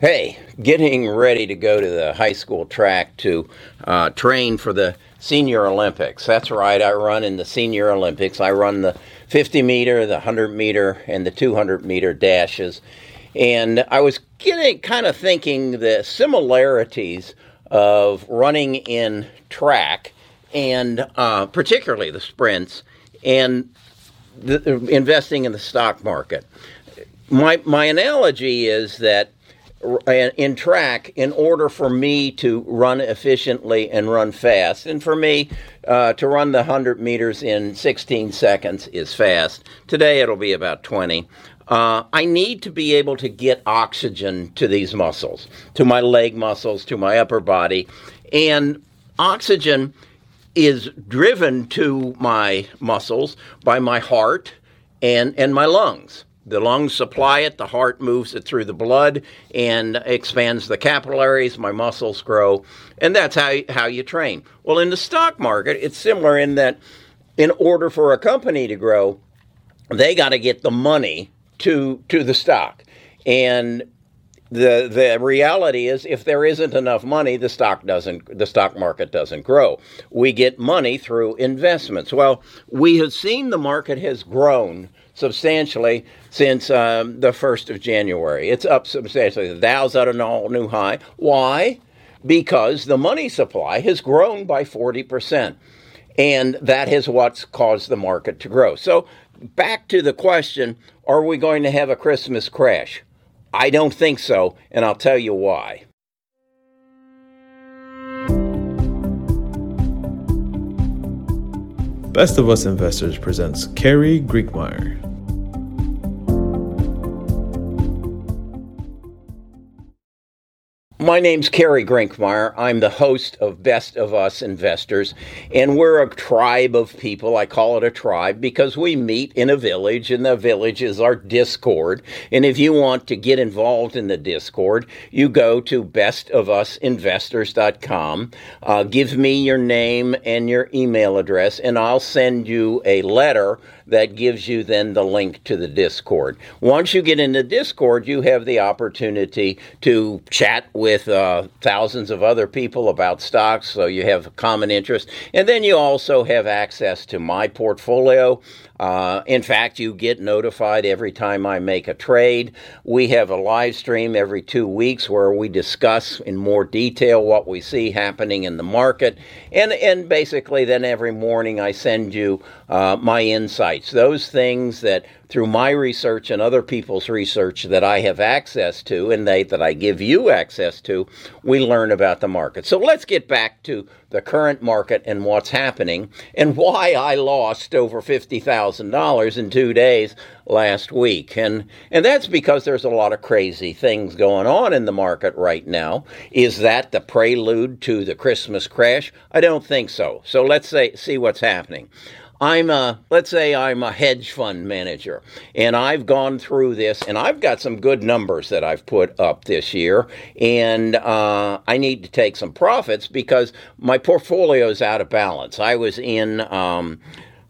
Hey, getting ready to go to the high school track to uh, train for the Senior Olympics. That's right, I run in the Senior Olympics. I run the 50 meter, the 100 meter, and the 200 meter dashes. And I was getting kind of thinking the similarities of running in track and uh, particularly the sprints and the, investing in the stock market. My, my analogy is that in track in order for me to run efficiently and run fast. And for me, uh, to run the 100 meters in 16 seconds is fast. Today it'll be about 20. Uh, I need to be able to get oxygen to these muscles, to my leg muscles, to my upper body. And oxygen is driven to my muscles by my heart and, and my lungs. The lungs supply it, the heart moves it through the blood and expands the capillaries, my muscles grow, and that's how, how you train. Well, in the stock market, it's similar in that in order for a company to grow, they got to get the money to to the stock. And the the reality is if there isn't enough money the stock doesn't the stock market doesn't grow we get money through investments well we have seen the market has grown substantially since um, the 1st of January. It's up substantially. The Dow's at an all new high. Why? Because the money supply has grown by 40%. And that is what's caused the market to grow. So, back to the question are we going to have a Christmas crash? I don't think so, and I'll tell you why. Best of Us Investors presents Kerry Grinkmeyer. My name's Kerry Grinkmeyer. I'm the host of Best of Us Investors, and we're a tribe of people. I call it a tribe because we meet in a village, and the village is our Discord. And if you want to get involved in the Discord, you go to bestofusinvestors.com. Uh, give me your name and your email address, and I'll send you a letter that gives you then the link to the Discord. Once you get into Discord, you have the opportunity to chat with uh, thousands of other people about stocks, so you have a common interest. And then you also have access to my portfolio. Uh, in fact, you get notified every time I make a trade. We have a live stream every two weeks where we discuss in more detail what we see happening in the market. And, and basically, then every morning I send you uh, my insights, those things that through my research and other people's research that I have access to and they that I give you access to, we learn about the market. So let's get back to the current market and what's happening and why I lost over $50,000 in 2 days last week. And and that's because there's a lot of crazy things going on in the market right now. Is that the prelude to the Christmas crash? I don't think so. So let's say see what's happening. I'm a, let's say I'm a hedge fund manager and I've gone through this and I've got some good numbers that I've put up this year and uh, I need to take some profits because my portfolio is out of balance. I was in, um,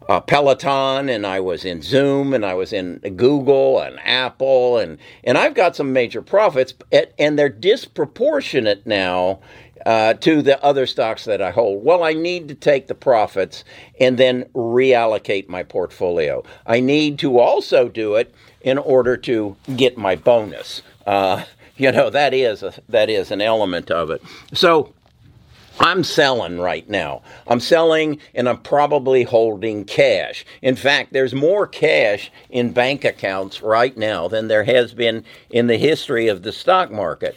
uh, Peloton and I was in Zoom and I was in Google and Apple and and I've got some major profits and they're disproportionate now uh, to the other stocks that I hold? Well, I need to take the profits and then reallocate my portfolio. I need to also do it in order to get my bonus. Uh, you know that is a, that is an element of it. So I'm selling right now. I'm selling and I'm probably holding cash. In fact, there's more cash in bank accounts right now than there has been in the history of the stock market.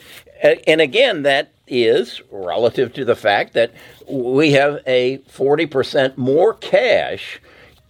And again, that is relative to the fact that we have a 40% more cash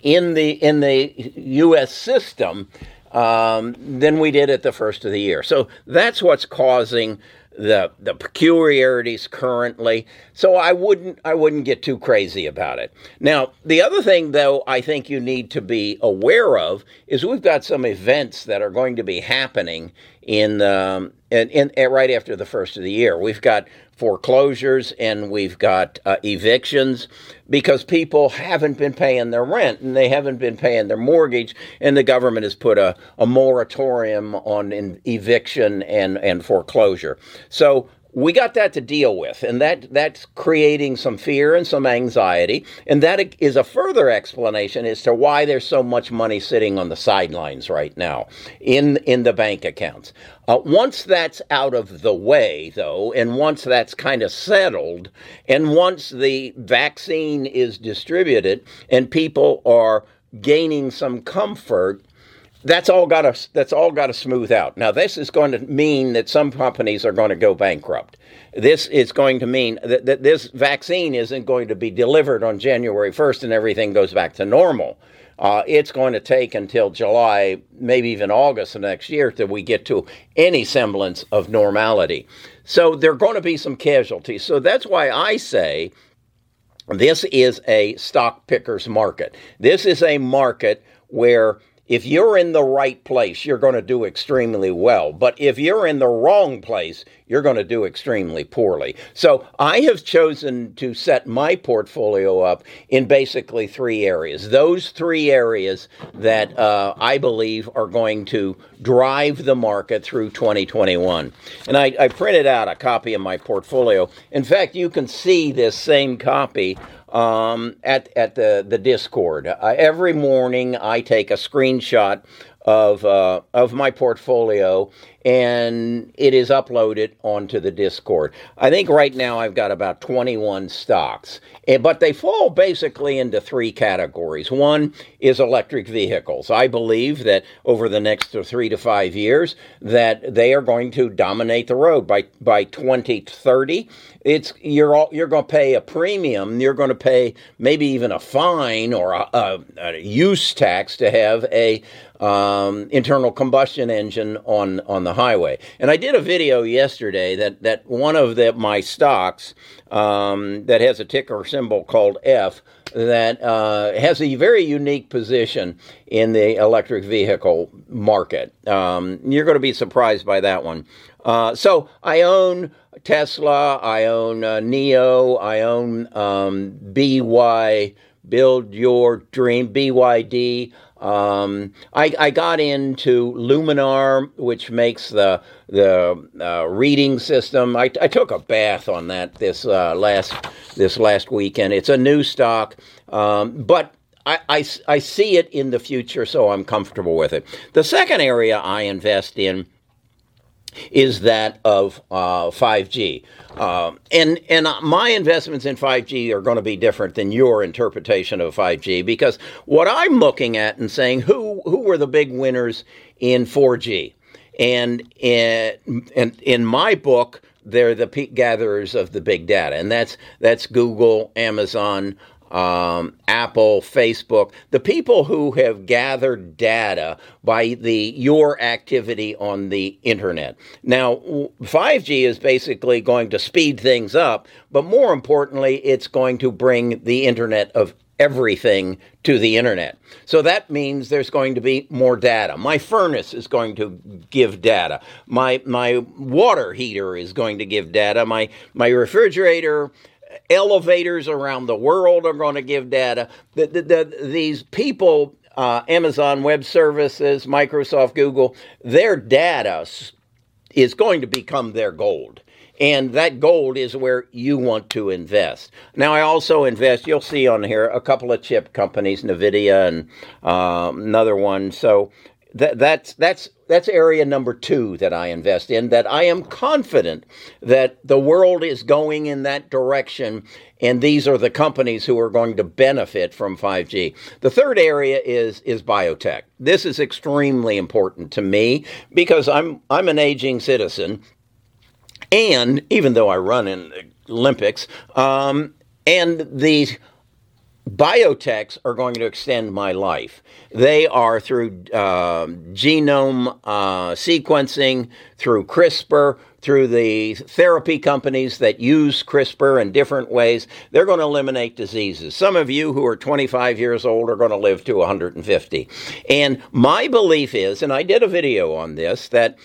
in the in the US system um, than we did at the first of the year. So that's what's causing the the peculiarities currently. So I wouldn't I wouldn't get too crazy about it. Now, the other thing though I think you need to be aware of is we've got some events that are going to be happening in um, and, and, right after the first of the year. We've got foreclosures and we've got uh, evictions because people haven't been paying their rent and they haven't been paying their mortgage, and the government has put a, a moratorium on eviction and, and foreclosure. So we got that to deal with, and that that's creating some fear and some anxiety, and that is a further explanation as to why there's so much money sitting on the sidelines right now in in the bank accounts. Uh, once that's out of the way, though, and once that's kind of settled, and once the vaccine is distributed and people are gaining some comfort that's all got to that's all got to smooth out. Now, this is going to mean that some companies are going to go bankrupt. This is going to mean that, that this vaccine isn't going to be delivered on January 1st and everything goes back to normal. Uh, it's going to take until July, maybe even August of next year, till we get to any semblance of normality. So there are going to be some casualties. So that's why I say this is a stock pickers market. This is a market where if you're in the right place, you're going to do extremely well. But if you're in the wrong place, you're going to do extremely poorly. So I have chosen to set my portfolio up in basically three areas. Those three areas that uh, I believe are going to drive the market through 2021. And I, I printed out a copy of my portfolio. In fact, you can see this same copy um, at at the the Discord. Uh, every morning, I take a screenshot of uh, of my portfolio and it is uploaded onto the Discord. I think right now I've got about 21 stocks, but they fall basically into three categories. One is electric vehicles. I believe that over the next three to five years, that they are going to dominate the road by by 2030. It's you're you're going to pay a premium. You're going to pay maybe even a fine or a, a, a use tax to have a um, internal combustion engine on on the highway. And I did a video yesterday that that one of the, my stocks um, that has a ticker symbol called F that uh, has a very unique position in the electric vehicle market. Um, you're going to be surprised by that one. Uh, so I own Tesla, I own uh, NIO, I own um, BY, Build Your Dream, BYD. Um, I, I, got into Luminar, which makes the the uh, reading system. I, I, took a bath on that this uh, last this last weekend. It's a new stock, um, but I, I, I see it in the future, so I'm comfortable with it. The second area I invest in is that of uh, 5G. Uh, and and my investments in 5G are going to be different than your interpretation of 5G because what I'm looking at and saying who who were the big winners in 4G, and in, and in my book they're the peak gatherers of the big data, and that's that's Google, Amazon, um, Apple, Facebook, the people who have gathered data by the your activity on the internet. Now, 5G is basically going to speed things up, but more importantly, it's going to bring the internet of everything to the internet. So that means there's going to be more data. My furnace is going to give data. My my water heater is going to give data. My my refrigerator elevators around the world are going to give data. The, the, the, these people, uh, Amazon Web Services, Microsoft, Google, their data is going to become their gold. And that gold is where you want to invest. Now, I also invest, you'll see on here, a couple of chip companies, NVIDIA and uh, another one. So that, that's that's that's area number two that I invest in. That I am confident that the world is going in that direction, and these are the companies who are going to benefit from 5G. The third area is is biotech. This is extremely important to me because I'm I'm an aging citizen, and even though I run in Olympics, um, and the biotechs are going to extend my life. They are through uh, genome uh, sequencing, through CRISPR, through the therapy companies that use CRISPR in different ways. They're going to eliminate diseases. Some of you who are 25 years old are going to live to 150. And my belief is, and I did a video on this, that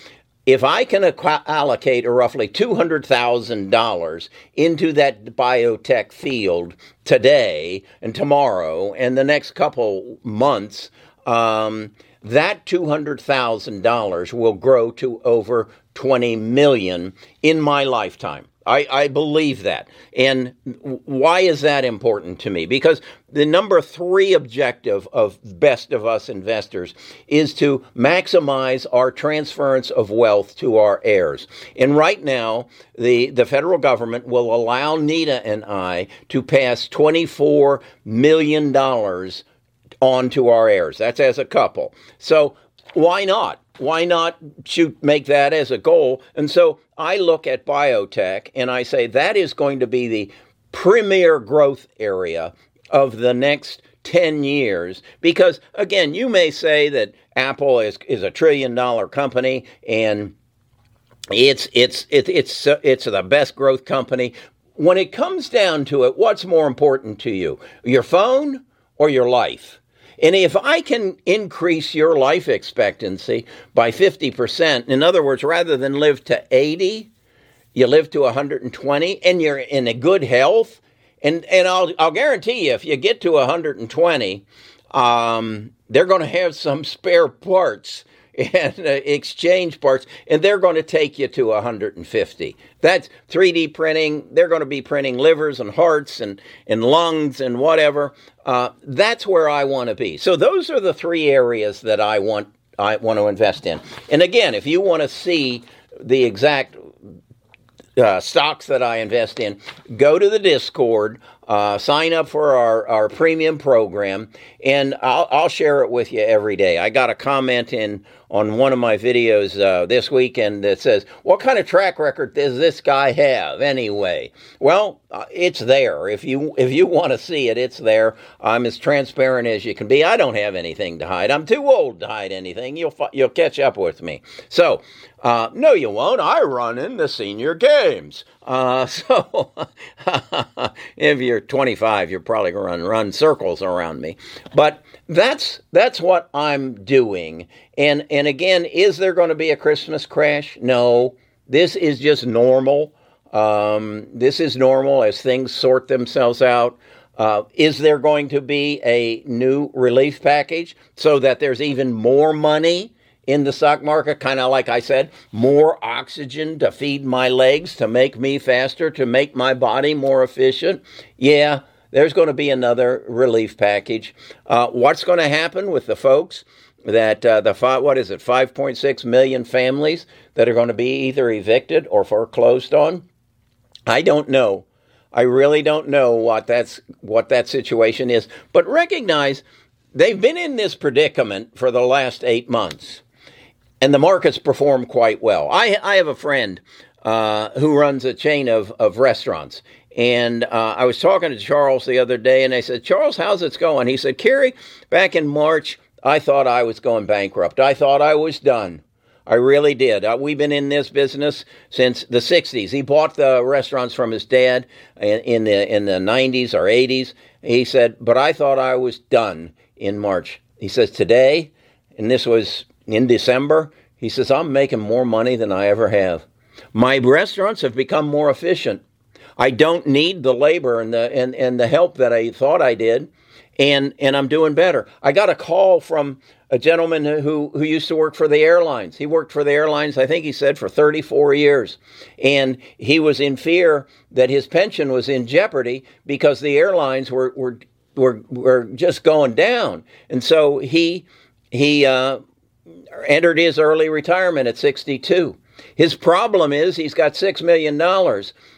if I can allocate roughly $200,000 into that biotech field today and tomorrow and the next couple months, um, that $200,000 will grow to over 20 million in my lifetime. I, I believe that. And why is that important to me? Because the number three objective of Best of Us investors is to maximize our transference of wealth to our heirs. And right now, the, the federal government will allow Nita and I to pass $24 million on to our heirs. That's as a couple. So why not? Why not shoot, make that as a goal? And so I look at biotech and I say that is going to be the premier growth area of the next 10 years because again you may say that apple is, is a trillion dollar company and it's it's it, it's it's the best growth company when it comes down to it what's more important to you your phone or your life and if I can increase your life expectancy by 50%, in other words, rather than live to 80, you live to 120 and you're in a good health, and, and I'll, I'll guarantee you, if you get to 120, um, they're going to have some spare parts and uh, exchange parts, and they're going to take you to 150. That's 3D printing. They're going to be printing livers and hearts and, and lungs and whatever. Uh, that's where I want to be. So those are the three areas that I want I want to invest in. And again, if you want to see the exact uh, stocks that I invest in, go to the Discord, uh, sign up for our, our premium program, and I'll, I'll share it with you every day. I got a comment in on one of my videos uh, this weekend that says, "What kind of track record does this guy have anyway?" Well, uh, it's there. If you if you want to see it, it's there. I'm as transparent as you can be. I don't have anything to hide. I'm too old to hide anything. You'll you'll catch up with me. So, uh, no, you won't. I run in the senior games. Uh, so, if you're 25, you're probably going to run run circles around me. But that's that's what I'm doing. And and again, is there going to be a Christmas crash? No. This is just normal. Um, this is normal as things sort themselves out. Uh, is there going to be a new relief package so that there's even more money in the stock market? Kind of like I said, more oxygen to feed my legs, to make me faster, to make my body more efficient? Yeah, there's going to be another relief package. Uh, what's going to happen with the folks that uh, the five, what is it, 5.6 million families that are going to be either evicted or foreclosed on? I don't know. I really don't know what that's what that situation is, but recognize they've been in this predicament for the last eight months, and the markets perform quite well. I I have a friend uh, who runs a chain of of restaurants, and uh, I was talking to Charles the other day, and I said, Charles, how's it going? He said, Kerry, back in March, I thought I was going bankrupt. I thought I was done. I really did. Uh, we've been in this business since the 60s. He bought the restaurants from his dad in, in the in the 90s or 80s. He said, "But I thought I was done in March." He says, "Today, and this was in December, he says, I'm making more money than I ever have. My restaurants have become more efficient. I don't need the labor and the and, and the help that I thought I did, and and I'm doing better. I got a call from a gentleman who who used to work for the airlines. He worked for the airlines, I think he said, for 34 years, and he was in fear that his pension was in jeopardy because the airlines were were were, were just going down, and so he he uh, entered his early retirement at 62. His problem is he's got $6 million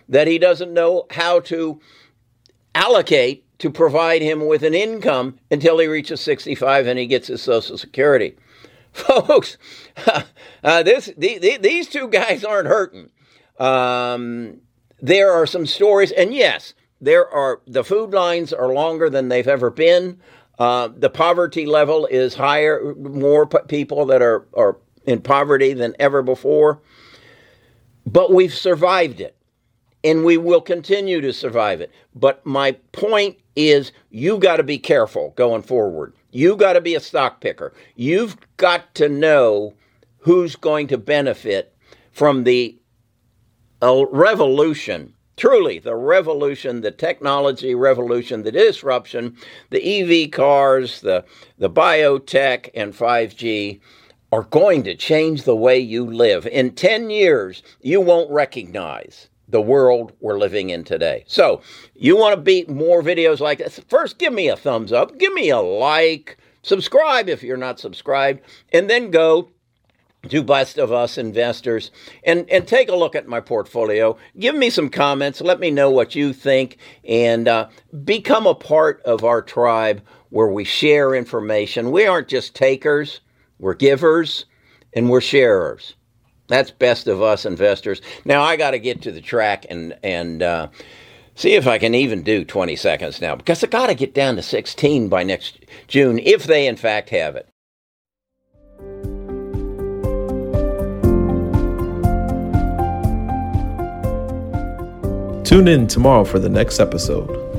that he doesn't know how to allocate to provide him with an income until he reaches 65 and he gets his Social Security. Folks, uh, this, the, the, these two guys aren't hurting. Um, there are some stories, and yes, there are the food lines are longer than they've ever been. Uh, the poverty level is higher, more people that are, are in poverty than ever before. But we've survived it and we will continue to survive it. But my point is you got to be careful going forward. You got to be a stock picker. You've got to know who's going to benefit from the uh, revolution truly the revolution, the technology revolution, the disruption, the EV cars, the, the biotech, and 5G are going to change the way you live. In 10 years, you won't recognize the world we're living in today. So, you want to beat more videos like this? First, give me a thumbs up, give me a like, subscribe if you're not subscribed, and then go to Best of Us Investors and, and take a look at my portfolio. Give me some comments. Let me know what you think and uh, become a part of our tribe where we share information. We aren't just takers, we're givers and we're sharers. That's Best of Us Investors. Now I got to get to the track and, and, uh, See if I can even do 20 seconds now because I got to get down to 16 by next June if they in fact have it. Tune in tomorrow for the next episode.